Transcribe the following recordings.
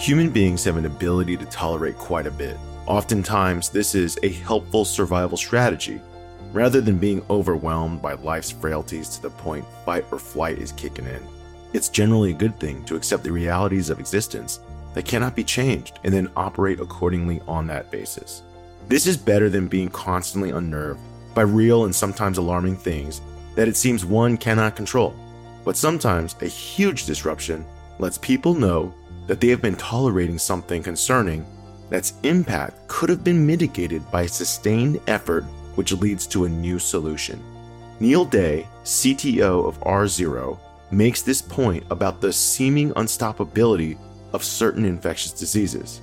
Human beings have an ability to tolerate quite a bit. Oftentimes, this is a helpful survival strategy. Rather than being overwhelmed by life's frailties to the point fight or flight is kicking in, it's generally a good thing to accept the realities of existence that cannot be changed and then operate accordingly on that basis. This is better than being constantly unnerved by real and sometimes alarming things that it seems one cannot control. But sometimes a huge disruption lets people know that they have been tolerating something concerning that's impact could have been mitigated by sustained effort, which leads to a new solution. Neil Day, CTO of R-Zero, makes this point about the seeming unstoppability of certain infectious diseases.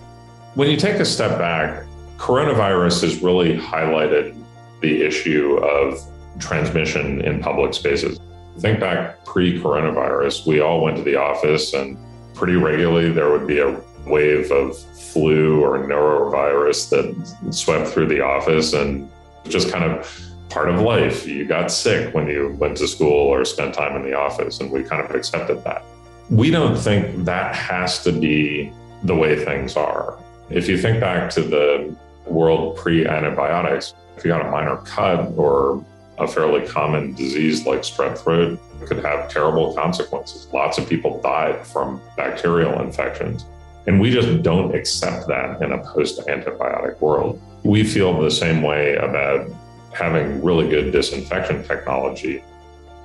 When you take a step back, coronavirus has really highlighted the issue of transmission in public spaces. Think back pre coronavirus, we all went to the office and pretty regularly there would be a wave of flu or norovirus that swept through the office and just kind of part of life. You got sick when you went to school or spent time in the office, and we kind of accepted that. We don't think that has to be the way things are. If you think back to the world pre antibiotics, if you got a minor cut or a fairly common disease like strep throat, could have terrible consequences. Lots of people died from bacterial infections. And we just don't accept that in a post antibiotic world. We feel the same way about having really good disinfection technology.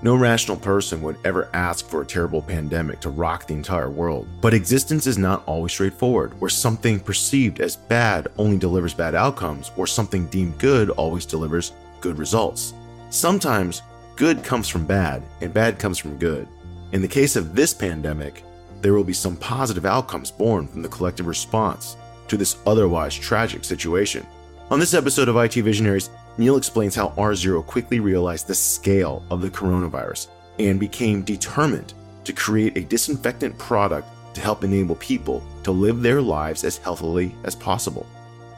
No rational person would ever ask for a terrible pandemic to rock the entire world. But existence is not always straightforward, where something perceived as bad only delivers bad outcomes, or something deemed good always delivers good results. Sometimes good comes from bad, and bad comes from good. In the case of this pandemic, there will be some positive outcomes born from the collective response to this otherwise tragic situation. On this episode of IT Visionaries, Neil explains how R-Zero quickly realized the scale of the coronavirus and became determined to create a disinfectant product to help enable people to live their lives as healthily as possible.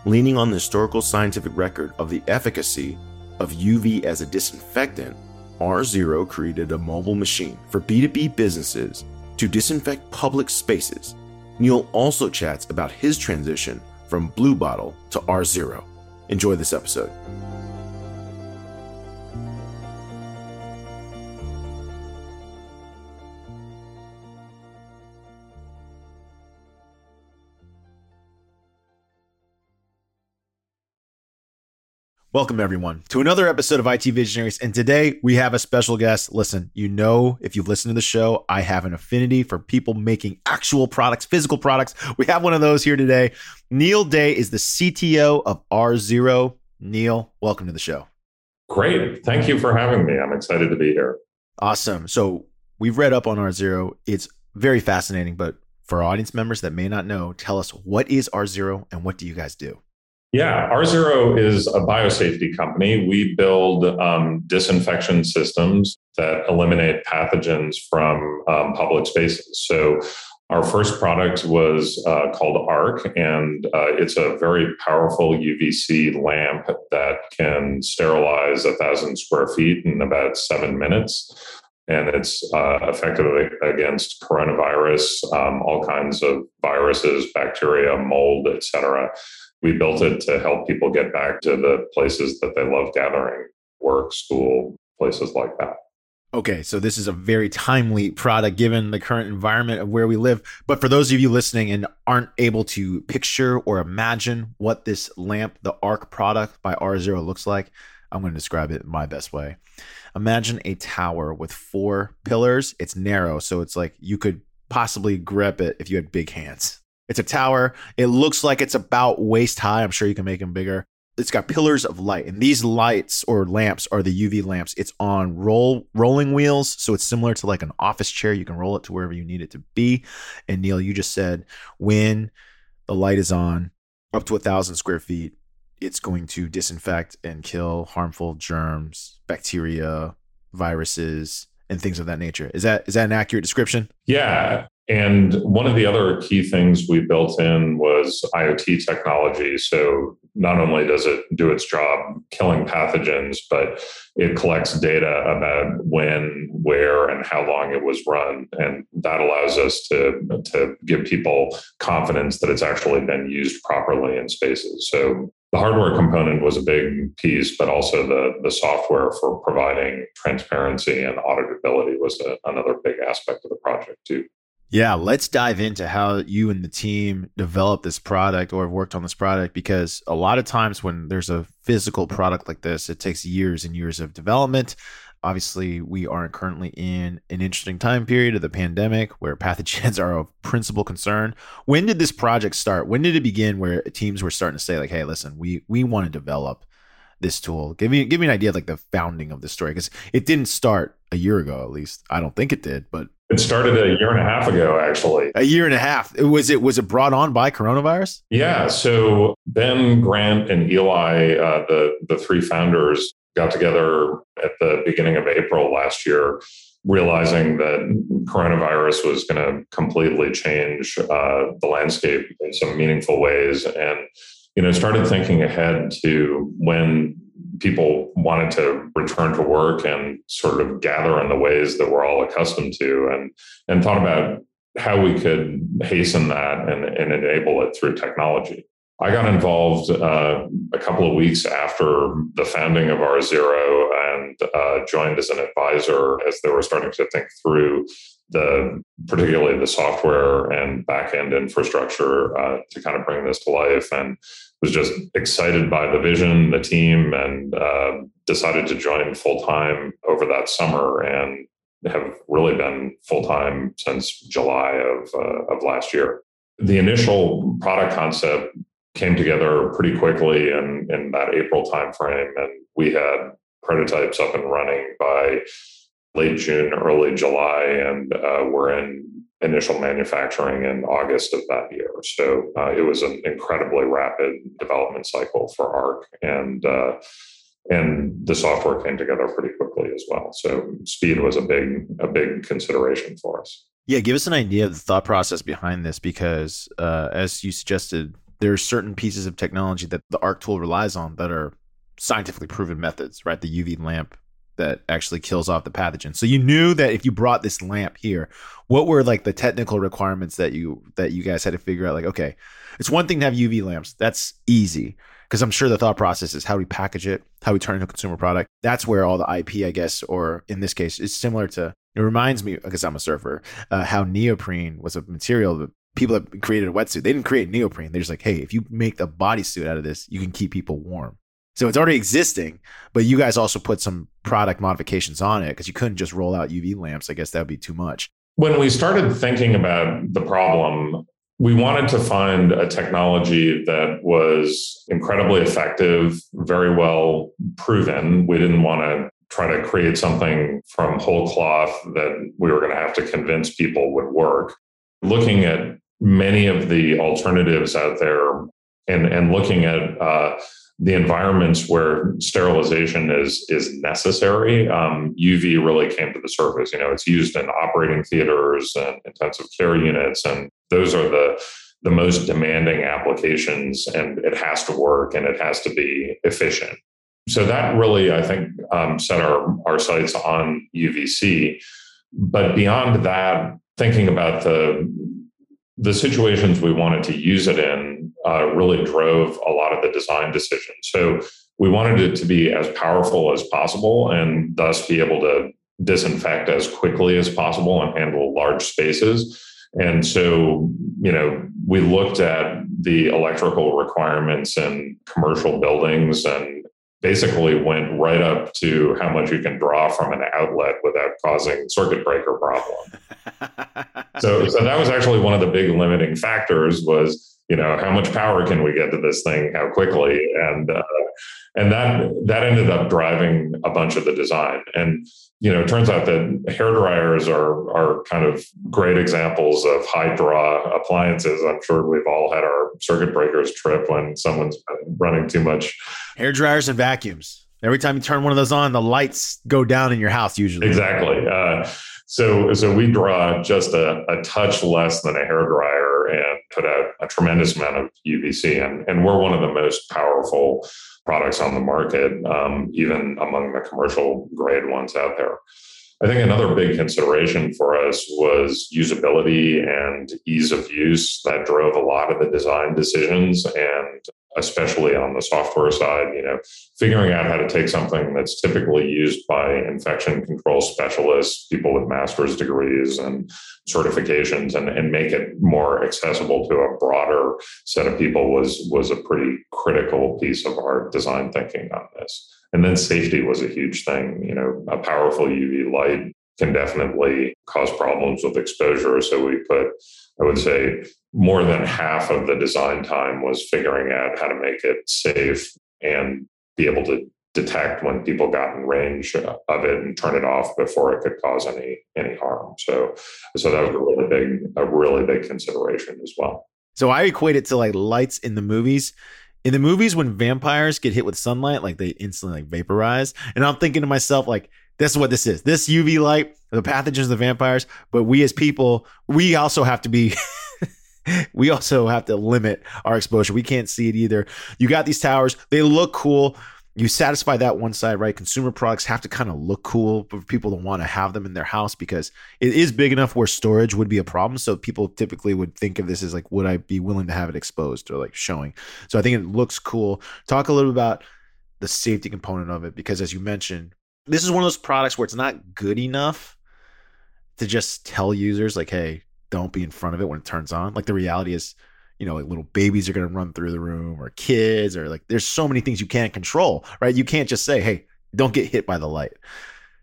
Leaning on the historical scientific record of the efficacy of UV as a disinfectant, R-Zero created a mobile machine for B2B businesses to disinfect public spaces. Neil also chats about his transition from Blue Bottle to R-Zero. Enjoy this episode. Welcome, everyone, to another episode of IT Visionaries. And today we have a special guest. Listen, you know, if you've listened to the show, I have an affinity for people making actual products, physical products. We have one of those here today. Neil Day is the CTO of R-Zero. Neil, welcome to the show. Great. Thank you for having me. I'm excited to be here. Awesome. So we've read up on R-Zero. It's very fascinating, but for audience members that may not know, tell us what is R-Zero and what do you guys do? Yeah, R-Zero is a biosafety company. We build um, disinfection systems that eliminate pathogens from um, public spaces. So, our first product was uh, called ARC, and uh, it's a very powerful UVC lamp that can sterilize a thousand square feet in about seven minutes. And it's uh, effective against coronavirus, um, all kinds of viruses, bacteria, mold, et cetera we built it to help people get back to the places that they love gathering work school places like that. Okay so this is a very timely product given the current environment of where we live. But for those of you listening and aren't able to picture or imagine what this lamp the arc product by R-Zero looks like i'm going to describe it my best way. Imagine a tower with four pillars. It's narrow so it's like you could possibly grip it if you had big hands it's a tower. It looks like it's about waist high. I'm sure you can make them bigger. It's got pillars of light, and these lights or lamps are the UV lamps. It's on roll rolling wheels, so it's similar to like an office chair. You can roll it to wherever you need it to be. And Neil, you just said when the light is on, up to a thousand square feet, it's going to disinfect and kill harmful germs, bacteria, viruses, and things of that nature. Is that is that an accurate description? Yeah, And one of the other key things we built in was IoT technology. So not only does it do its job killing pathogens, but it collects data about when, where, and how long it was run. And that allows us to, to give people confidence that it's actually been used properly in spaces. So the hardware component was a big piece, but also the, the software for providing transparency and auditability was a, another big aspect of the project, too. Yeah, let's dive into how you and the team developed this product or have worked on this product because a lot of times when there's a physical product like this, it takes years and years of development. Obviously, we aren't currently in an interesting time period of the pandemic where pathogens are of principal concern. When did this project start? When did it begin where teams were starting to say like, "Hey, listen, we we want to develop this tool. Give me give me an idea of like the founding of the story because it didn't start a year ago at least. I don't think it did, but it started a year and a half ago, actually. A year and a half. Was it was it brought on by coronavirus? Yeah. So Ben, Grant, and Eli, uh, the the three founders, got together at the beginning of April last year, realizing that coronavirus was going to completely change uh, the landscape in some meaningful ways, and you know started thinking ahead to when people wanted to return to work and sort of gather in the ways that we're all accustomed to and and thought about how we could hasten that and, and enable it through technology. I got involved uh, a couple of weeks after the founding of R-Zero and uh, joined as an advisor as they were starting to think through the particularly the software and backend infrastructure uh, to kind of bring this to life and was just excited by the vision the team and uh, decided to join full time over that summer and have really been full time since july of, uh, of last year. The initial product concept came together pretty quickly in, in that april timeframe and we had prototypes up and running by late June, early July, and uh, we're in initial manufacturing in August of that year. So uh, it was an incredibly rapid development cycle for ARC, and uh, and the software came together pretty quickly as well. So speed was a big a big consideration for us. Yeah, give us an idea of the thought process behind this, because uh, as you suggested, there are certain pieces of technology that the ARC tool relies on that are scientifically proven methods, right? The UV lamp that actually kills off the pathogen. So you knew that if you brought this lamp here, what were like the technical requirements that you that you guys had to figure out like okay, it's one thing to have UV lamps. That's easy because I'm sure the thought process is how we package it, how we turn it into a consumer product. That's where all the IP, I guess, or in this case, is similar to. It reminds me, because I'm a surfer, uh, how neoprene was a material that people have created a wetsuit. They didn't create neoprene. They're just like, hey, if you make the bodysuit out of this, you can keep people warm. So it's already existing, but you guys also put some product modifications on it because you couldn't just roll out UV lamps. I guess that would be too much. When we started thinking about the problem, we wanted to find a technology that was incredibly effective, very well proven. We didn't want to try to create something from whole cloth that we were going to have to convince people would work. Looking at many of the alternatives out there and, and looking at uh, the environments where sterilization is is necessary, um, UV really came to the surface. You know, it's used in operating theaters and intensive care units, and those are the the most demanding applications, and it has to work and it has to be efficient. So that really, I think, um, set our our sights on UVC. But beyond that, thinking about the the situations we wanted to use it in uh, really drove a lot of the design decisions. So we wanted it to be as powerful as possible and thus be able to disinfect as quickly as possible and handle large spaces. And so, you know, we looked at the electrical requirements in commercial buildings and basically went right up to how much you can draw from an outlet without causing circuit breaker problem. so, so that was actually one of the big limiting factors was you know how much power can we get to this thing how quickly? And uh, and that that ended up driving a bunch of the design. And you know it turns out that hair dryers are are kind of great examples of high draw appliances. I'm sure we've all had our circuit breakers trip when someone's running too much. Hair dryers and vacuums. Every time you turn one of those on, the lights go down in your house usually. Exactly. Uh, so, so we draw just a, a touch less than a hair dryer and put out a tremendous amount of UVC, and, and we're one of the most powerful products on the market, um, even among the commercial grade ones out there. I think another big consideration for us was usability and ease of use that drove a lot of the design decisions. And especially on the software side, you know, figuring out how to take something that's typically used by infection control specialists, people with master's degrees and certifications, and, and make it more accessible to a broader set of people was was a pretty critical piece of our design thinking on this. And then safety was a huge thing. You know, a powerful UV light can definitely cause problems with exposure. So we put, I would say, more than half of the design time was figuring out how to make it safe and be able to detect when people got in range of it and turn it off before it could cause any any harm. So so that was a really big a really big consideration as well. So I equate it to like lights in the movies. In the movies, when vampires get hit with sunlight, like they instantly like vaporize, and I'm thinking to myself, like this is what this is. This UV light, the pathogens, the vampires. But we as people, we also have to be we also have to limit our exposure. We can't see it either. You got these towers, they look cool. You satisfy that one side, right? Consumer products have to kind of look cool for people to want to have them in their house because it is big enough where storage would be a problem. So people typically would think of this as like, would I be willing to have it exposed or like showing? So I think it looks cool. Talk a little bit about the safety component of it because as you mentioned, this is one of those products where it's not good enough to just tell users like, hey, don't be in front of it when it turns on. Like the reality is, you know, like little babies are going to run through the room or kids or like there's so many things you can't control, right? You can't just say, hey, don't get hit by the light.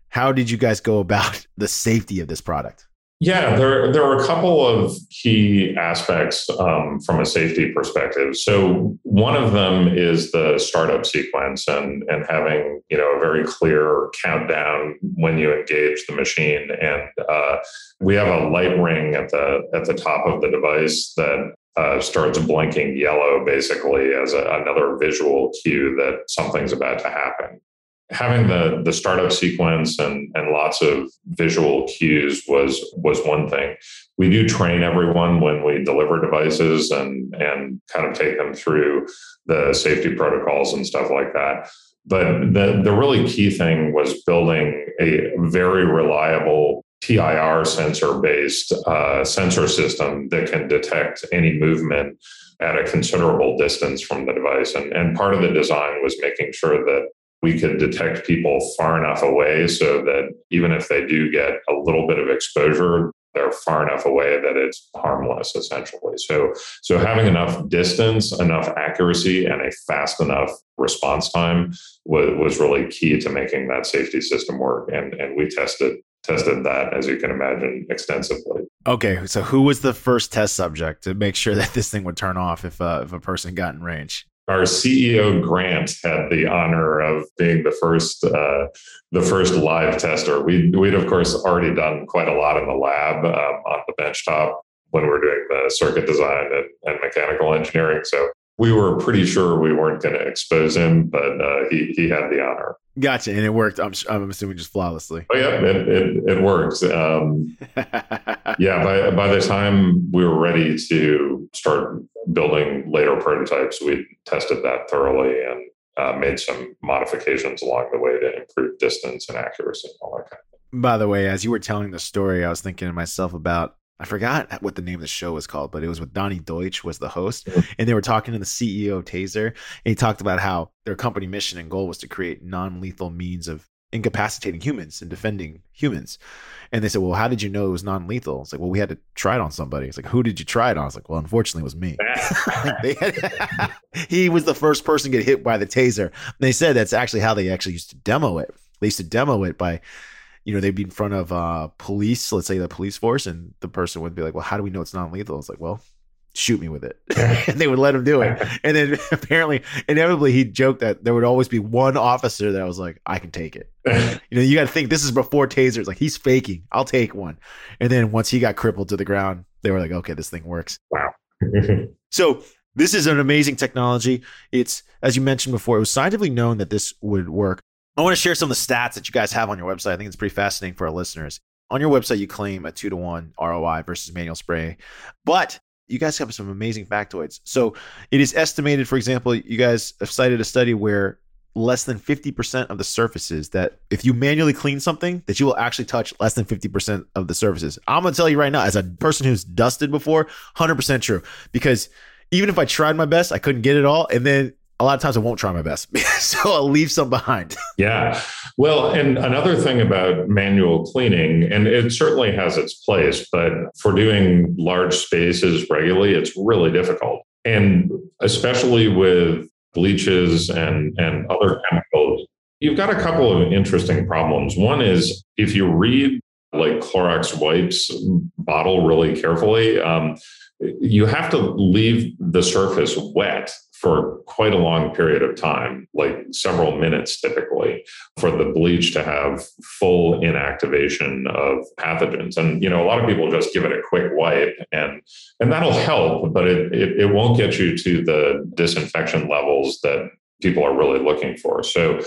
How did you guys go about the safety of this product? Yeah, there there are a couple of key aspects um, from a safety perspective. So one of them is the startup sequence and and having you know a very clear countdown when you engage the machine. And uh, we have a light ring at the at the top of the device that uh, starts blinking yellow basically as a, another visual cue that something's about to happen having the the startup sequence and and lots of visual cues was was one thing. We do train everyone when we deliver devices and and kind of take them through the safety protocols and stuff like that. But the the really key thing was building a very reliable PIR sensor based uh, sensor system that can detect any movement at a considerable distance from the device. And, and part of the design was making sure that we could detect people far enough away so that even if they do get a little bit of exposure they're far enough away that it's harmless essentially. So so having enough distance enough accuracy and a fast enough response time was, was really key to making that safety system work. And and we tested tested that as you can imagine extensively. Okay so who was the first test subject to make sure that this thing would turn off if uh, if a person got in range our CEO Grant had the honor of being the first uh, the first live tester. We we'd of course already done quite a lot in the lab um, on the benchtop when we were doing the circuit design and, and mechanical engineering. So we were pretty sure we weren't going to expose him, but uh, he he had the honor. Gotcha, and it worked. I'm I'm assuming just flawlessly. Oh yeah, it it, it works. Um, yeah, by by the time we were ready to start building later prototypes, we tested that thoroughly and uh, made some modifications along the way to improve distance and accuracy and all that kind of thing. By the way, as you were telling the story, I was thinking to myself about I forgot what the name of the show was called, but it was with Donny Deutsch was the host, and they were talking to the CEO of Taser, and he talked about how their company mission and goal was to create non-lethal means of incapacitating humans and defending humans. And they said, "Well, how did you know it was non-lethal?" It's like, "Well, we had to try it on somebody." It's like, "Who did you try it on?" It's like, "Well, unfortunately, it was me." had, he was the first person to get hit by the taser. And they said that's actually how they actually used to demo it. They used to demo it by you know, they'd be in front of uh, police, let's say the police force, and the person would be like, "Well, how do we know it's non-lethal?" It's like, "Well, shoot me with it," and they would let him do it. And then apparently, inevitably, he joked that there would always be one officer that was like, "I can take it." you know, you got to think this is before tasers. Like he's faking. I'll take one. And then once he got crippled to the ground, they were like, "Okay, this thing works." Wow. so this is an amazing technology. It's as you mentioned before, it was scientifically known that this would work. I want to share some of the stats that you guys have on your website. I think it's pretty fascinating for our listeners. On your website, you claim a two to one ROI versus manual spray, but you guys have some amazing factoids. So it is estimated, for example, you guys have cited a study where less than 50% of the surfaces that if you manually clean something that you will actually touch less than 50% of the surfaces i'm going to tell you right now as a person who's dusted before 100% true because even if i tried my best i couldn't get it all and then a lot of times I won't try my best. so I'll leave some behind. yeah. Well, and another thing about manual cleaning, and it certainly has its place, but for doing large spaces regularly, it's really difficult. And especially with bleaches and, and other chemicals, you've got a couple of interesting problems. One is if you read like Clorox wipes bottle really carefully, um, you have to leave the surface wet for quite a long period of time, like several minutes typically, for the bleach to have full inactivation of pathogens. And you know, a lot of people just give it a quick wipe and and that'll help, but it it, it won't get you to the disinfection levels that people are really looking for. So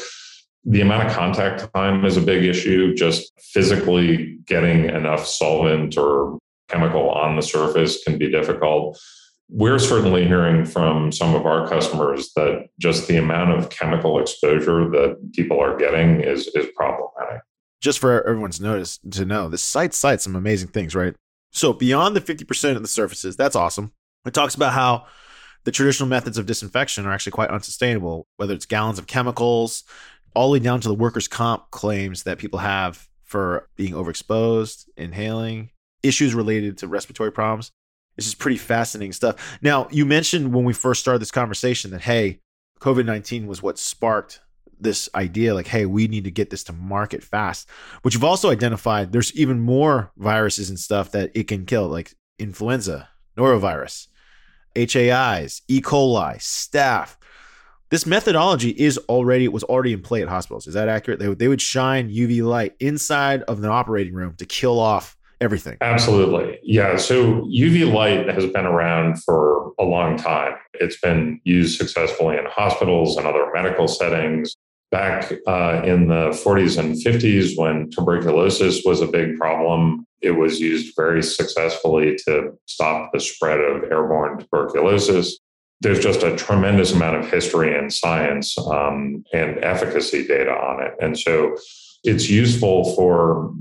the amount of contact time is a big issue. Just physically getting enough solvent or chemical on the surface can be difficult we're certainly hearing from some of our customers that just the amount of chemical exposure that people are getting is is problematic. Just for everyone's notice to know, this site cites some amazing things, right? So beyond the 50% of the surfaces, that's awesome. It talks about how the traditional methods of disinfection are actually quite unsustainable, whether it's gallons of chemicals, all the way down to the workers' comp claims that people have for being overexposed, inhaling, issues related to respiratory problems. It's just pretty fascinating stuff. Now, you mentioned when we first started this conversation that, hey, COVID 19 was what sparked this idea like, hey, we need to get this to market fast. But you've also identified there's even more viruses and stuff that it can kill, like influenza, norovirus, HAIs, E. coli, staph. This methodology is already was already in play at hospitals. Is that accurate? They they would shine UV light inside of an operating room to kill off everything. Absolutely. Yeah. So UV light has been around for a long time. It's been used successfully in hospitals and other medical settings. Back uh, in the 40s and 50s, when tuberculosis was a big problem, it was used very successfully to stop the spread of airborne tuberculosis. There's just a tremendous amount of history and science um, and efficacy data on it. And so it's useful for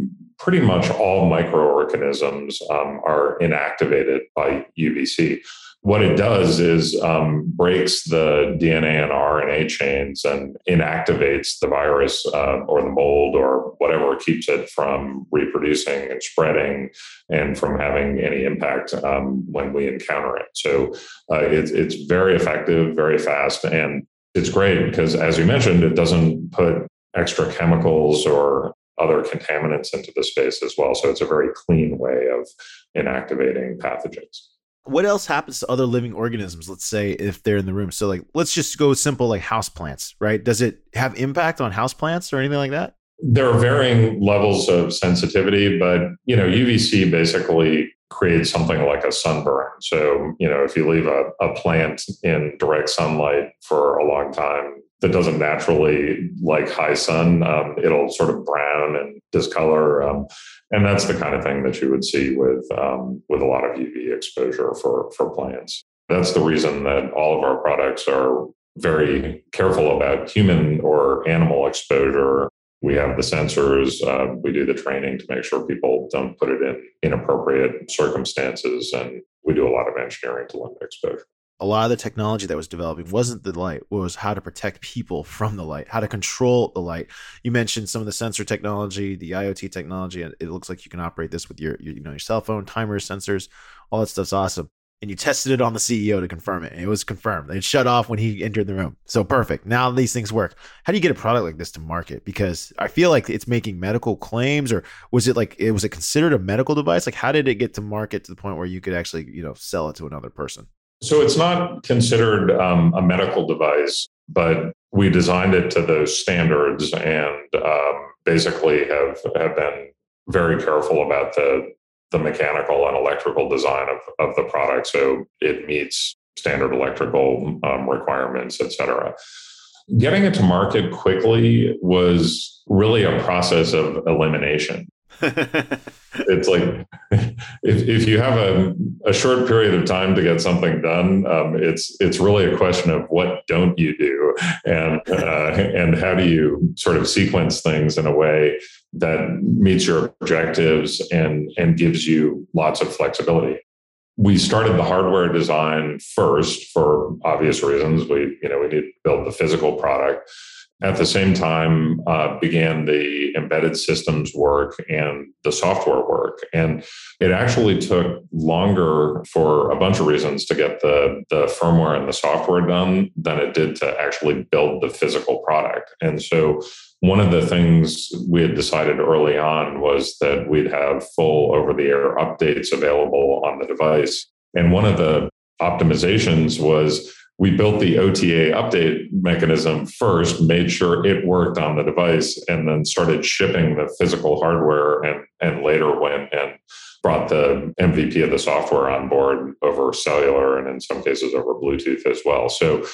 pretty much all microorganisms um, are inactivated by UVC. What it does is um, breaks the DNA and RNA chains and inactivates the virus uh, or the mold or whatever keeps it from reproducing and spreading and from having any impact um, when we encounter it. So uh, it, it's very effective, very fast, and it's great because, as you mentioned, it doesn't put extra chemicals or other contaminants into the space as well. So it's a very clean way of inactivating pathogens. What else happens to other living organisms? Let's say if they're in the room. So like let's just go simple like house plants, right? Does it have impact on house plants or anything like that? There are varying levels of sensitivity, but you know, UVC basically creates something like a sunburn. So, you know, if you leave a, a plant in direct sunlight for a long time, that doesn't naturally like high sun, um, it'll sort of brown and discolor, um, and that's the kind of thing that you would see with um, with a lot of UV exposure for for plants. That's the reason that all of our products are very careful about human or animal exposure. We have the sensors. Uh, we do the training to make sure people don't put it in inappropriate circumstances, and we do a lot of engineering to limit exposure a lot of the technology that was developing wasn't the light was how to protect people from the light how to control the light. You mentioned some of the sensor technology the iot technology and it looks like you can operate this with your, your you know your cell phone timers sensors all that stuff's awesome. And you tested it on the ceo to confirm it. And it was confirmed. It shut off when he entered the room. So perfect. Now these things work. How do you get a product like this to market? Because i feel like it's making medical claims or was it like it was it considered a medical device? Like how did it get to market to the point where you could actually you know sell it to another person so it's not considered um, a medical device, but we designed it to those standards and um, basically have have been very careful about the the mechanical and electrical design of, of the product, so it meets standard electrical um, requirements, et cetera. getting it to market quickly was really a process of elimination. it's like if, if you have a, a short period of time to get something done, um, it's it's really a question of what don't you do, and uh, and how do you sort of sequence things in a way that meets your objectives and and gives you lots of flexibility we started the hardware design first for obvious reasons. We, you know, we need to build the physical product. At the same time, uh, began the embedded systems work and the software work, and it actually took longer for a bunch of reasons to get the the firmware and the software done than it did to actually build the physical product. And so, one of the things we had decided early on was that we'd have full over the air updates available on the device. And one of the optimizations was we built the OTA update mechanism first, made sure it worked on the device, and then started shipping the physical hardware and, and later went and brought the MVP of the software on board over cellular and in some cases over Bluetooth as well. So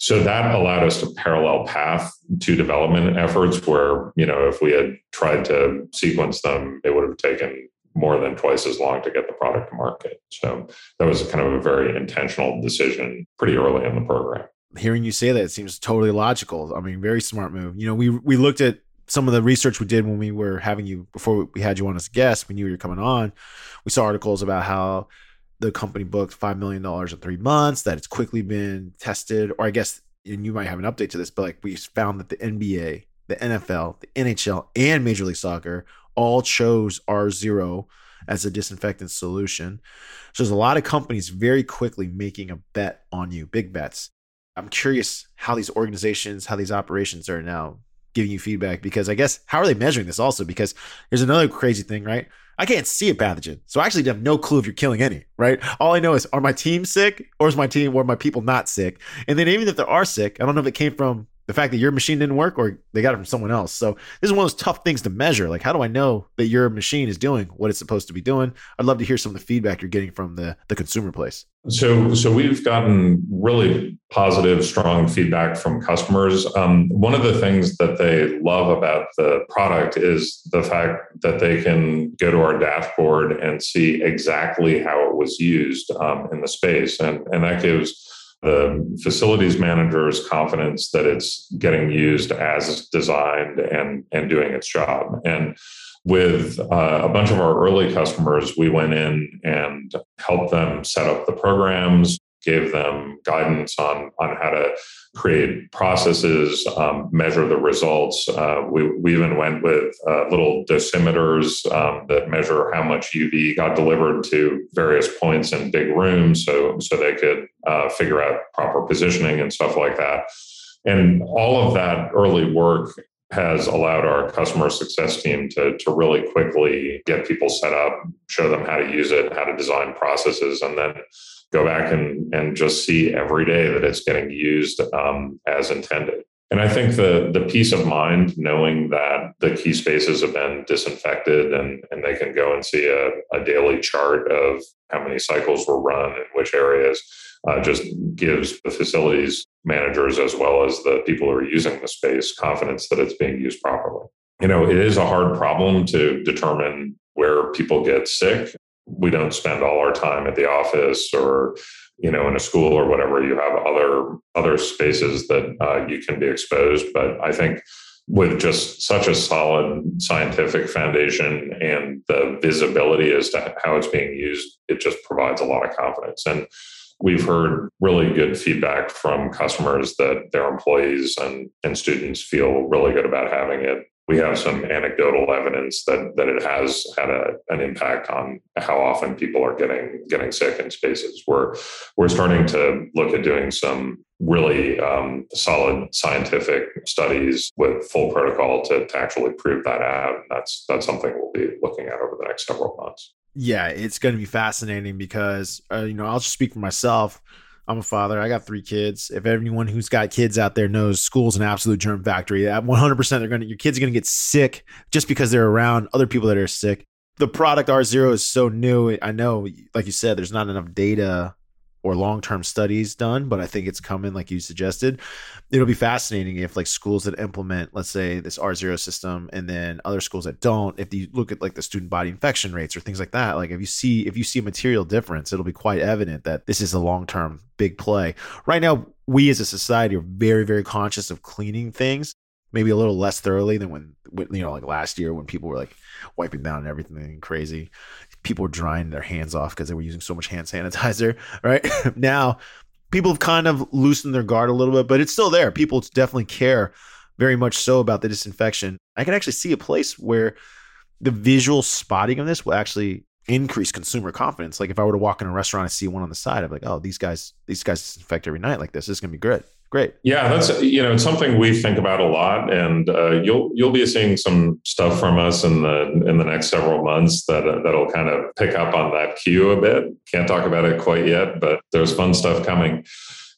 so that allowed us to parallel path to development efforts where, you know, if we had tried to sequence them, it would have taken more than twice as long to get the product to market. So that was kind of a very intentional decision pretty early in the program. Hearing you say that it seems totally logical. I mean, very smart move. You know, we we looked at some of the research we did when we were having you before we had you on as a guest. We knew you were coming on. We saw articles about how the company booked five million dollars in three months. That it's quickly been tested, or I guess, and you might have an update to this, but like we found that the NBA, the NFL, the NHL, and Major League Soccer all chose R-Zero as a disinfectant solution. So there's a lot of companies very quickly making a bet on you, big bets. I'm curious how these organizations, how these operations are now giving you feedback because I guess how are they measuring this also? Because here's another crazy thing, right? I can't see a pathogen. So I actually have no clue if you're killing any, right? All I know is are my team sick or is my team or my people not sick? And then even if they are sick, I don't know if it came from the fact that your machine didn't work or they got it from someone else. So this is one of those tough things to measure. Like, how do I know that your machine is doing what it's supposed to be doing? I'd love to hear some of the feedback you're getting from the, the consumer place. So, so we've gotten really positive, strong feedback from customers. Um, one of the things that they love about the product is the fact that they can go to our dashboard and see exactly how it was used um, in the space, and and that gives the facilities manager's confidence that it's getting used as designed and and doing its job. And with uh, a bunch of our early customers we went in and helped them set up the programs gave them guidance on on how to create processes, um, measure the results. Uh, we, we even went with uh, little dosimeters um, that measure how much UV got delivered to various points in big rooms, so so they could uh, figure out proper positioning and stuff like that. And all of that early work has allowed our customer success team to, to really quickly get people set up, show them how to use it, how to design processes, and then go back and, and just see every day that it's getting used um, as intended. And I think the the peace of mind knowing that the key spaces have been disinfected and, and they can go and see a, a daily chart of how many cycles were run in which areas uh, just gives the facilities managers as well as the people who are using the space confidence that it's being used properly. You know, it is a hard problem to determine where people get sick we don't spend all our time at the office or you know in a school or whatever you have other other spaces that uh, you can be exposed. But i think with just such a solid scientific foundation and the visibility as to how it's being used it just provides a lot of confidence. And we've heard really good feedback from customers that their employees and, and students feel really good about having it we have some anecdotal evidence that that it has had a, an impact on how often people are getting getting sick in spaces. We're we're starting to look at doing some really um, solid scientific studies with full protocol to, to actually prove that out. And that's that's something we'll be looking at over the next several months. Yeah, it's going to be fascinating because uh, you know I'll just speak for myself I'm a father. I got three kids. If anyone who's got kids out there knows school's an absolute germ factory, at 100% they're going to your kids are going to get sick just because they're around other people that are sick. The product R-Zero is so new. I know like you said there's not enough data or long term studies done, but I think it's coming, like you suggested. It'll be fascinating if like schools that implement, let's say, this R-Zero system, and then other schools that don't. If you look at like the student body infection rates or things like that, like if you see if you see a material difference, it'll be quite evident that this is a long term big play. Right now, we as a society are very very conscious of cleaning things maybe a little less thoroughly than when, when, you know like last year when people were like wiping down everything crazy people were drying their hands off because they were using so much hand sanitizer right? Now people have kind of loosened their guard a little bit but it's still there. People definitely care very much so about the disinfection. I can actually see a place where the visual spotting of this will actually increase consumer confidence. Like if i were to walk in a restaurant and see one on the side i'm like oh these guys these guys disinfect every night like this, this is going to be good great. Yeah, that's you know it's something we think about a lot, and uh, you'll you'll be seeing some stuff from us in the in the next several months that uh, that'll kind of pick up on that cue a bit. Can't talk about it quite yet, but there's fun stuff coming.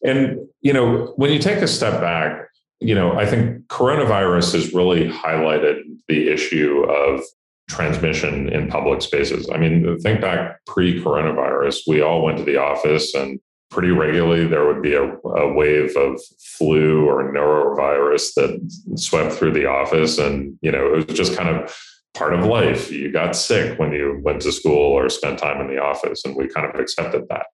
And you know when you take a step back, you know I think coronavirus has really highlighted the issue of transmission in public spaces. I mean, think back pre coronavirus, we all went to the office and pretty regularly there would be a, a, wave of flu or norovirus that swept through the office and you know it was just kind of part of life. You got sick when you went to school or spent time in the office and we kind of accepted that.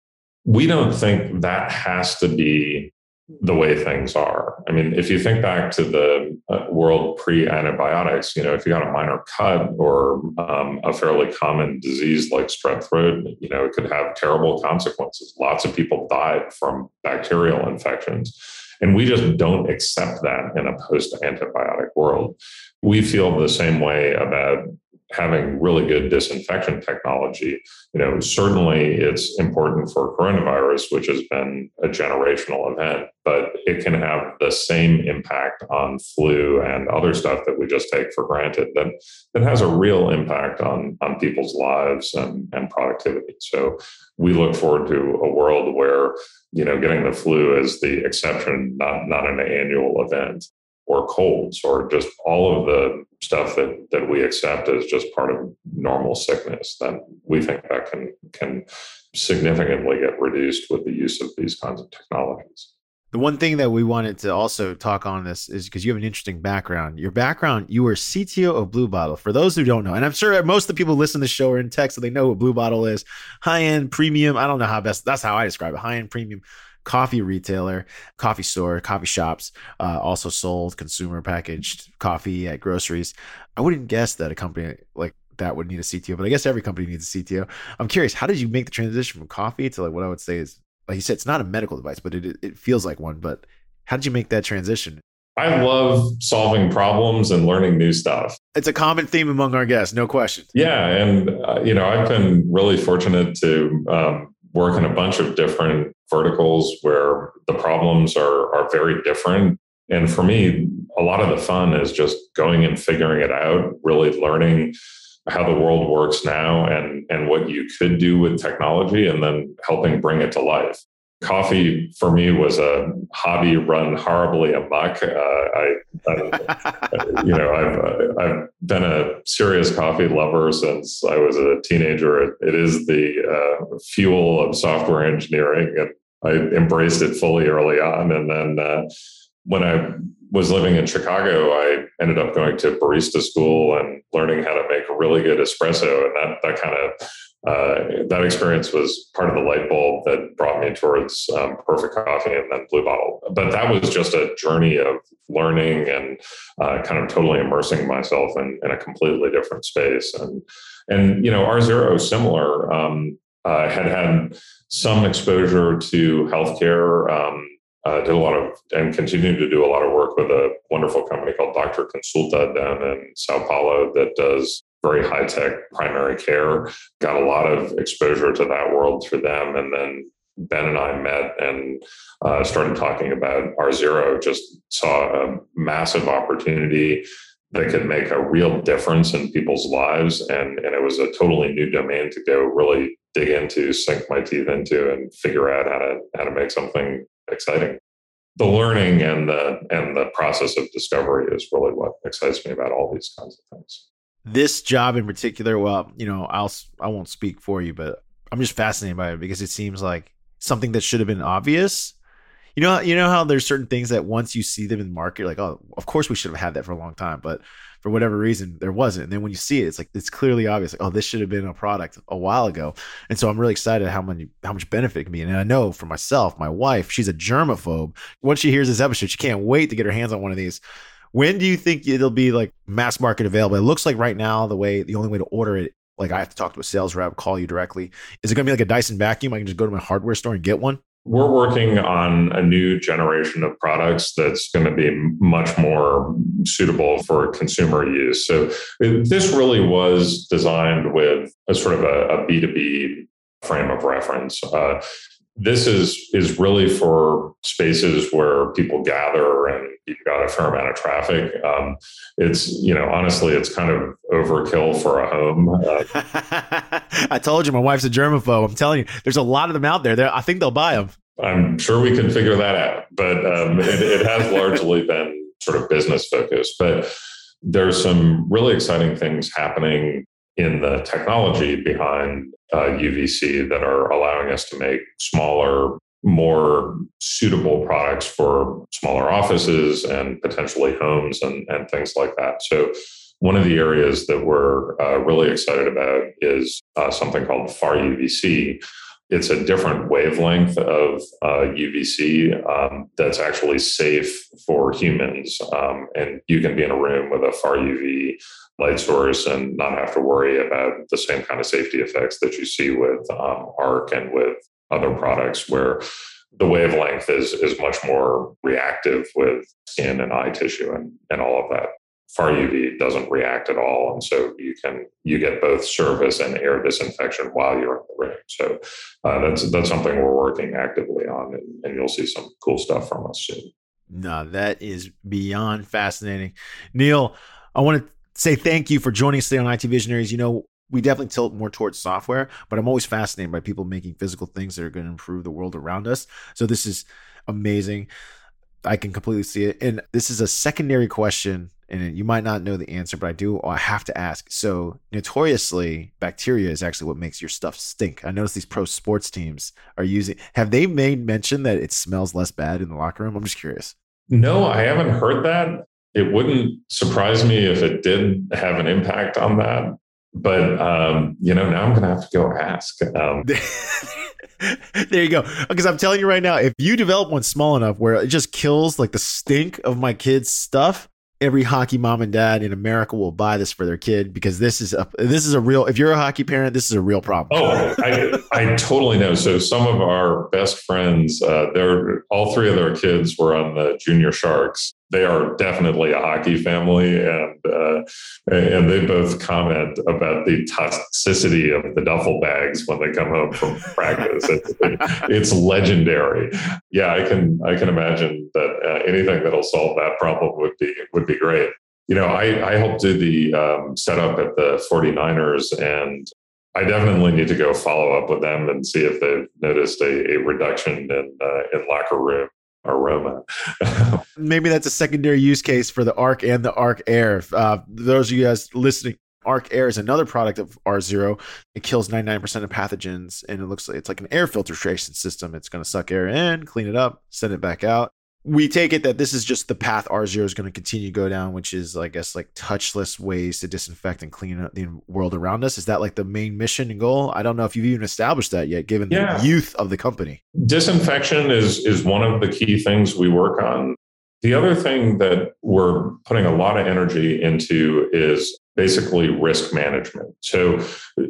We don't think that has to be the way things are. I mean, if you think back to the uh, world pre antibiotics, you know, if you got a minor cut or um, a fairly common disease like strep throat, you know, it could have terrible consequences. Lots of people died from bacterial infections. And we just don't accept that in a post antibiotic world. We feel the same way about having really good disinfection technology, you know, certainly it's important for coronavirus, which has been a generational event, but it can have the same impact on flu and other stuff that we just take for granted that, that has a real impact on, on people's lives and, and productivity. So we look forward to a world where, you know, getting the flu is the exception, not, not an annual event or colds or just all of the stuff that that we accept as just part of normal sickness then we think that can can significantly get reduced with the use of these kinds of technologies the one thing that we wanted to also talk on this is because you have an interesting background. Your background, you were CTO of Blue Bottle. For those who don't know, and I'm sure most of the people listen to the show are in tech, so they know what Blue Bottle is. High end, premium. I don't know how best. That's how I describe it. High end, premium coffee retailer, coffee store, coffee shops, uh, also sold consumer packaged coffee at groceries. I wouldn't guess that a company like that would need a CTO, but I guess every company needs a CTO. I'm curious, how did you make the transition from coffee to like what I would say is, like you said, it's not a medical device, but it it feels like one. But how did you make that transition? I love solving problems and learning new stuff. It's a common theme among our guests, no question. Yeah, and uh, you know, I've been really fortunate to um, work in a bunch of different verticals where the problems are are very different. And for me, a lot of the fun is just going and figuring it out, really learning how the world works now and and what you could do with technology and then helping bring it to life coffee for me was a hobby run horribly amok. Uh, I, I, you know, I've I've been a serious coffee lover since I was a teenager. it, it is the uh, fuel of software engineering, and I embraced it fully early on. And then uh, when I was living in Chicago, I ended up going to barista school and learning how to make really good espresso, and that that kind of uh, that experience was part of the light bulb that brought me towards um, perfect coffee and then blue bottle but that was just a journey of learning and uh, kind of totally immersing myself in, in, a completely different space and and you know R-Zero similar um, uh, had had some exposure to healthcare um, uh, did a lot of and continue to do a lot of work with a wonderful company called Dr. Consulta down in Sao Paulo that does very high tech primary care. Got a lot of exposure to that world through them. And then Ben and I met and uh, started talking about R-Zero, just saw a massive opportunity that could make a real difference in people's lives. And, and it was a totally new domain to go really dig into, sink my teeth into, and figure out how to how to make something exciting. The learning and the and the process of discovery is really what excites me about all these kinds of things this job in particular, well, you know, I'll I won't speak for you, but I'm just fascinated by it because it seems like something that should have been obvious. You know, you know how there's certain things that once you see them in the market, like, oh, of course we should have had that for a long time, but for whatever reason there wasn't. And then when you see it, it's like it's clearly obvious, like, oh, this should have been a product a while ago. And so I'm really excited how many how much benefit it can be. And I know for myself, my wife, she's a germaphobe. Once she hears this episode, she can't wait to get her hands on one of these. When do you think it'll be like mass market available? It looks like right now the way the only way to order it like I have to talk to a sales rep, call you directly. Is it going to be like a Dyson vacuum? I can just go to my hardware store and get one. We're working on a new generation of products that's going to be much more suitable for consumer use. So this really was designed with a sort of a a B2B frame of reference. Uh, this is is really for spaces where people gather and you've got a fair amount of traffic. Um, it's you know honestly, it's kind of overkill for a home. Uh, I told you, my wife's a germaphobe. I'm telling you, there's a lot of them out there. There, I think they'll buy them. I'm sure we can figure that out, but um, it, it has largely been sort of business focused. But there's some really exciting things happening in the technology behind uh, UVC that are allowing us to make smaller, more suitable products for smaller offices and potentially homes and, and things like that. So, one of the areas that we're uh, really excited about is uh, something called FAR UVC. It's a different wavelength of uh, UVC um, that's actually safe for humans. Um, and you can be in a room with a FAR UV light source and not have to worry about the same kind of safety effects that you see with um, arc and with other products where the wavelength is is much more reactive with skin and eye tissue and, and all of that. Far uv doesn't react at all and so you can you get both service and air disinfection while you're in the ring. So uh, that's that's something we're working actively on and, and you'll see some cool stuff from us soon. No that is beyond fascinating. Neil i want to say thank you for joining us today on IT Visionaries. You know, we definitely tilt more towards software, but I'm always fascinated by people making physical things that are going to improve the world around us. So this is amazing. I can completely see it. And this is a secondary question, and you might not know the answer, but I do. I have to ask. So, notoriously, bacteria is actually what makes your stuff stink. I notice these pro sports teams are using. Have they made mention that it smells less bad in the locker room? I'm just curious. No, I haven't heard that it wouldn't surprise me if it did have an impact on that. But um, you know, now I'm going to have to go ask. Um, there you go. Because I'm telling you right now, if you develop one small enough where it just kills like the stink of my kids' stuff, every hockey mom and dad in America will buy this for their kid because this is a this is a real if you're a hockey parent this is a real problem. Oh, I, I totally know. So some of our best friends, uh, they're all three of their kids were on the junior sharks, they are definitely a hockey family, and uh, and they both comment about the toxicity of the duffel bags when they come home from practice. It's, it's legendary. Yeah, I can I can imagine that uh, anything that'll solve that problem would be would be great. You know, I I helped do the um, setup at the 49ers, and I definitely need to go follow up with them and see if they've noticed a, a reduction in uh, in locker room aroma. Maybe that's a secondary use case for the Arc and the Arc Air. Uh, those of you guys listening, Arc Air is another product of R-Zero. It kills 99% of pathogens, and it looks like it's like an air filtration system. It's going to suck air in, clean it up, send it back out we take it that this is just the path R-Zero is going to continue to go down, which is, I guess, like touchless ways to disinfect and clean up the world around us. Is that like the main mission and goal? I don't know if you've even established that yet, given yeah. the youth of the company. Disinfection is is one of the key things we work on. The other thing that we're putting a lot of energy into is basically risk management. So,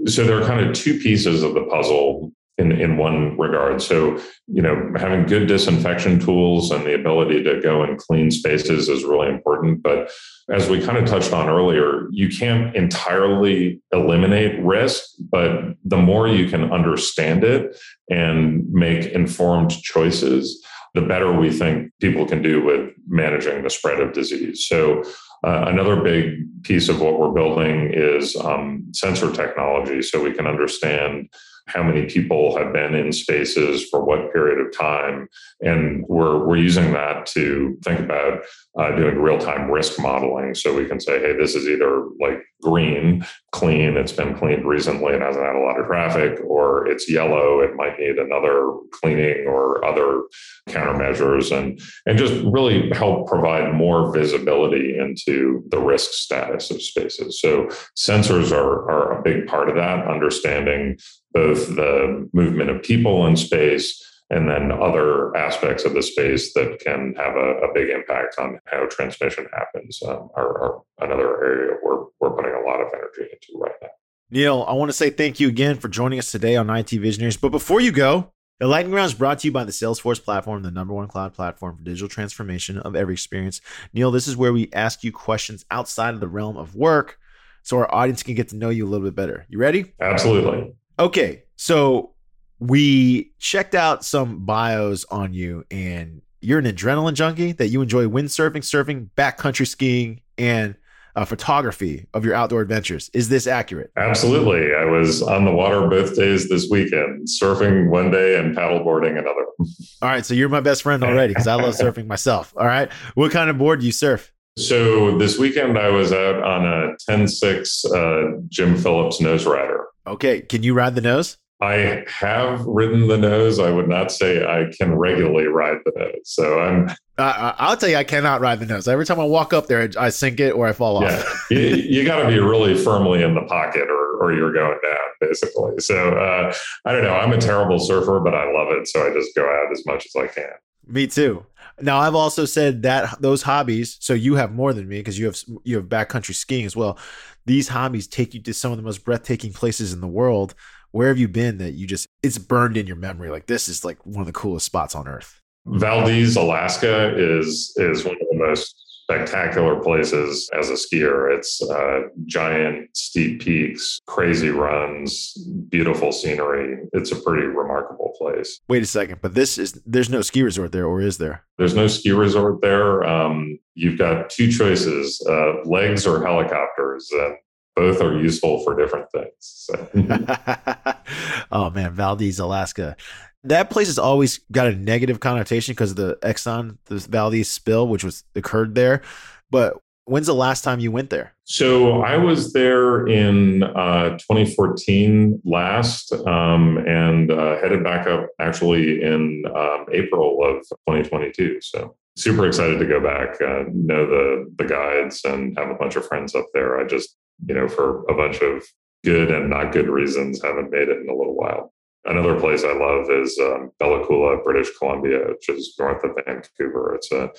so there are kind of two pieces of the puzzle in, in one regard. So, you know, having good disinfection tools and the ability to go and clean spaces is really important. But as we kind of touched on earlier, you can't entirely eliminate risk, but the more you can understand it and make informed choices, the better we think people can do with managing the spread of disease. So, uh, another big piece of what we're building is um, sensor technology so we can understand how many people have been in spaces for what period of time. And we're, we're using that to think about uh, doing real time risk modeling. So we can say, hey, this is either like green, clean, it's been cleaned recently and hasn't had a lot of traffic, or it's yellow, it might need another cleaning or other countermeasures, and, and just really help provide more visibility into the risk status of spaces. So sensors are, are a big part of that, understanding both the movement of people in space and then other aspects of the space that can have a, a big impact on how transmission happens um, are, are, another area we're, we're putting a lot of energy into right now. Neil, I want to say thank you again for joining us today on IT Visionaries. But before you go, the Lightning Round is brought to you by the Salesforce platform, the number one cloud platform for digital transformation of every experience. Neil, this is where we ask you questions outside of the realm of work so our audience can get to know you a little bit better. You ready? Absolutely. Okay. So we checked out some bios on you, and you're an adrenaline junkie that you enjoy windsurfing, surfing, backcountry skiing, and uh, photography of your outdoor adventures. Is this accurate? Absolutely. I was on the water both days this weekend, surfing one day and paddleboarding another. All right. So you're my best friend already because I love surfing myself. All right. What kind of board do you surf? So this weekend I was out on a 10.6 uh, Jim Phillips nose rider. Okay. Can you ride the nose? I have ridden the nose. I would not say I can regularly ride the nose. So I'm. Uh, I'll tell you, I cannot ride the nose. Every time I walk up there, I sink it or I fall yeah. off. you, you got to be really firmly in the pocket, or or you're going down, basically. So uh, I don't know. I'm a terrible surfer, but I love it. So I just go out as much as I can. Me too. Now I've also said that those hobbies. So you have more than me because you have you have backcountry skiing as well. These hobbies take you to some of the most breathtaking places in the world. Where have you been that you just it's burned in your memory? Like this is like one of the coolest spots on earth. Valdez alaska is is one of the most spectacular places as a skier it's uh, giant steep peaks crazy runs beautiful scenery it's a pretty remarkable place wait a second but this is there's no ski resort there or is there there's no ski resort there um, you've got two choices uh, legs or helicopters and both are useful for different things. So. oh man, Valdez, Alaska. That place has always got a negative connotation because of the Exxon, the Valdez spill, which was occurred there. But when's the last time you went there? So I was there in uh, 2014 last, um, and uh, headed back up actually in um, April of 2022. So super excited to go back, uh, know the the guides, and have a bunch of friends up there. I just you know, for a bunch of good and not good reasons, haven't made it in a little while. Another place I love is um, Bella Coola, British Columbia, which is north of Vancouver. It's a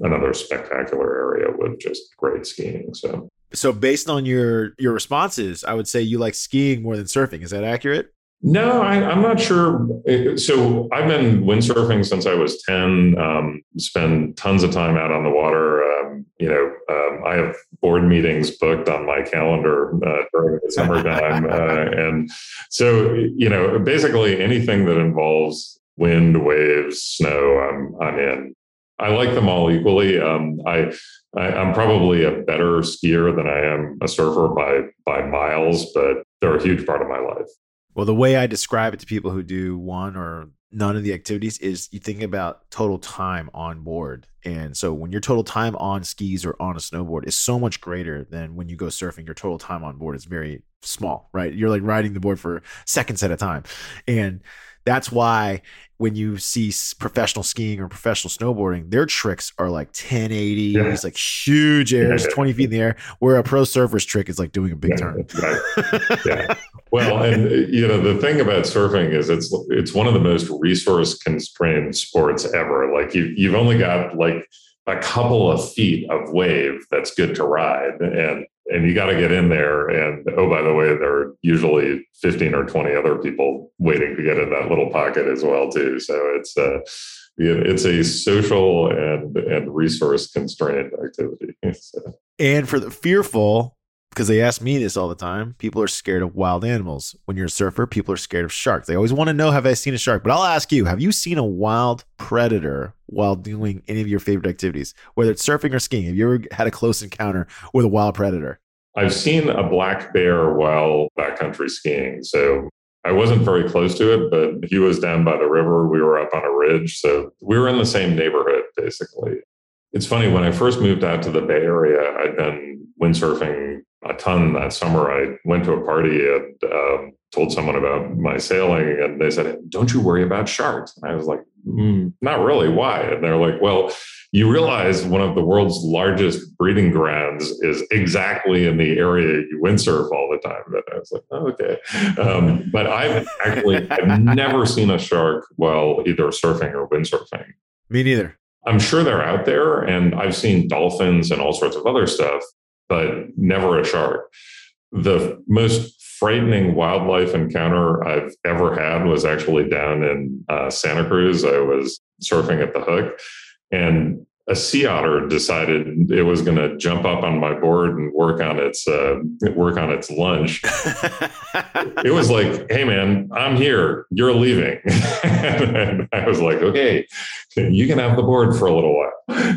another spectacular area with just great skiing. So, so based on your your responses, I would say you like skiing more than surfing. Is that accurate? No, I, am not sure. So I've been windsurfing since I was 10. Um, spend tons of time out on the water. Um, you know, um, I have board meetings booked on my calendar uh, during the summertime, uh, and so you know, basically anything that involves wind, waves, snow, I'm I'm in. I like them all equally. Um, I, I am probably a better skier than I am a surfer by by miles, but they're a huge part of my life. Well, the way I describe it to people who do one or none of the activities is you think about total time on board. And so when your total time on skis or on a snowboard is so much greater than when you go surfing, your total time on board is very small, right? You're like riding the board for seconds at a time. And that's why when you see professional skiing or professional snowboarding, their tricks are like 1080s, yeah. like huge airs, 20 feet in the air, where a pro surfer's trick is like doing a big yeah, turn. Right. yeah. Well, and uh, you know, the thing about surfing is it's it's one of the most resource constrained sports ever. Like you you've only got like a couple of feet of wave that's good to ride. And and you got to get in there. And oh, by the way, there are usually 15 or 20 other people waiting to get in that little pocket as well, too. So it's a, uh, it's a social and, and resource constrained activity. So. And for the fearful, because they ask me this all the time. People are scared of wild animals. When you're a surfer, people are scared of sharks. They always want to know, have I seen a shark? But I'll ask you, have you seen a wild predator while doing any of your favorite activities, whether it's surfing or skiing? Have you ever had a close encounter with a wild predator? I've seen a black bear while backcountry skiing. So I wasn't very close to it, but he was down by the river. We were up on a ridge. So we were in the same neighborhood, basically. It's funny, when I first moved out to the Bay Area, I'd been windsurfing a ton that summer. I went to a party and um, told someone about my sailing, and they said, Don't you worry about sharks? And I was like, mm, Not really. Why? And they're like, Well, you realize one of the world's largest breeding grounds is exactly in the area you windsurf all the time. And I was like, oh, okay. Um, but I've actually I've never seen a shark while either surfing or windsurfing. Me neither. I'm sure they're out there, and I've seen dolphins and all sorts of other stuff, but never a shark. The most frightening wildlife encounter I've ever had was actually down in uh, Santa Cruz. I was surfing at the hook and a sea otter decided it was going to jump up on my board and work on its uh, work on its lunch. it was like, "Hey, man, I'm here. You're leaving." and I was like, "Okay, you can have the board for a little while."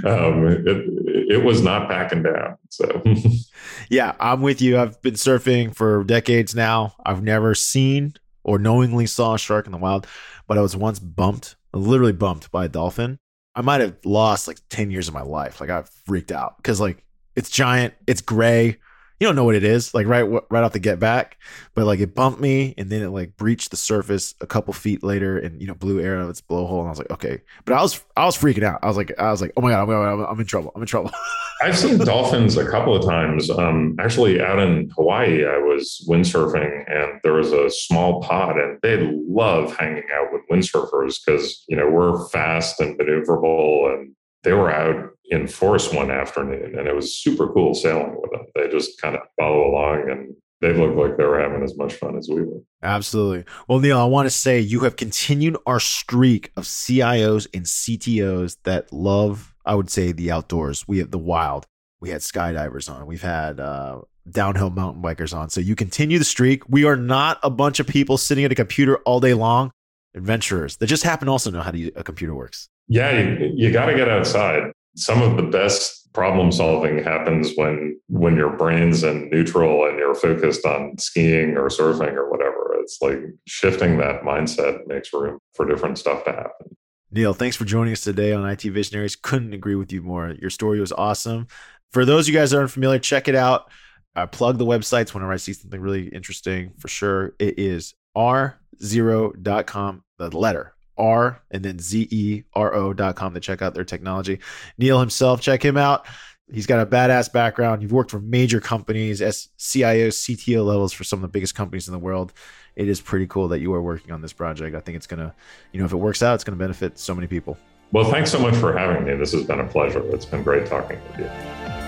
Um, it, it was not backing down. So, yeah, I'm with you. I've been surfing for decades now. I've never seen or knowingly saw a shark in the wild, but I was once bumped, literally bumped by a dolphin I might have lost like 10 years of my life. Like I freaked out because like it's giant, it's gray, you don't know what it is like right right off the get back but like it bumped me and then it like breached the surface a couple feet later and you know blew air out of its blowhole and i was like okay. But i was i was freaking out. I was like i was like oh my god i'm, I'm, I'm in trouble i'm in trouble. I've seen dolphins a couple of times. Um, actually out in hawaii i was windsurfing and there was a small pod and they love hanging out with windsurfers because you know we're fast and maneuverable and they were out in force one afternoon and it was super cool sailing with them. They just kind of follow along and they looked like they were having as much fun as we were. Absolutely. Well, Neil, I want to say you have continued our streak of CIOs and CTOs that love, I would say, the outdoors. We have the wild. We had skydivers on. We've had uh, downhill mountain bikers on. So you continue the streak. We are not a bunch of people sitting at a computer all day long. Adventurers that just happen to also know how to, a computer works. Yeah, you, you got to get outside. Some of the best problem solving happens when when your brain's in neutral and you're focused on skiing or surfing or whatever. It's like shifting that mindset makes room for different stuff to happen. Neil thanks for joining us today on it visionaries. Couldn't agree with you more. Your story was awesome. For those of you guys that aren't familiar check it out. I plug the websites whenever i see something really interesting for sure. It is r0.com the letter R and then Z E R O dot com to check out their technology. Neil himself, check him out. He's got a badass background. You've worked for major companies as CIO, CTO levels for some of the biggest companies in the world. It is pretty cool that you are working on this project. I think it's going to, you know, if it works out, it's going to benefit so many people. Well, thanks so much for having me. This has been a pleasure. It's been great talking with you.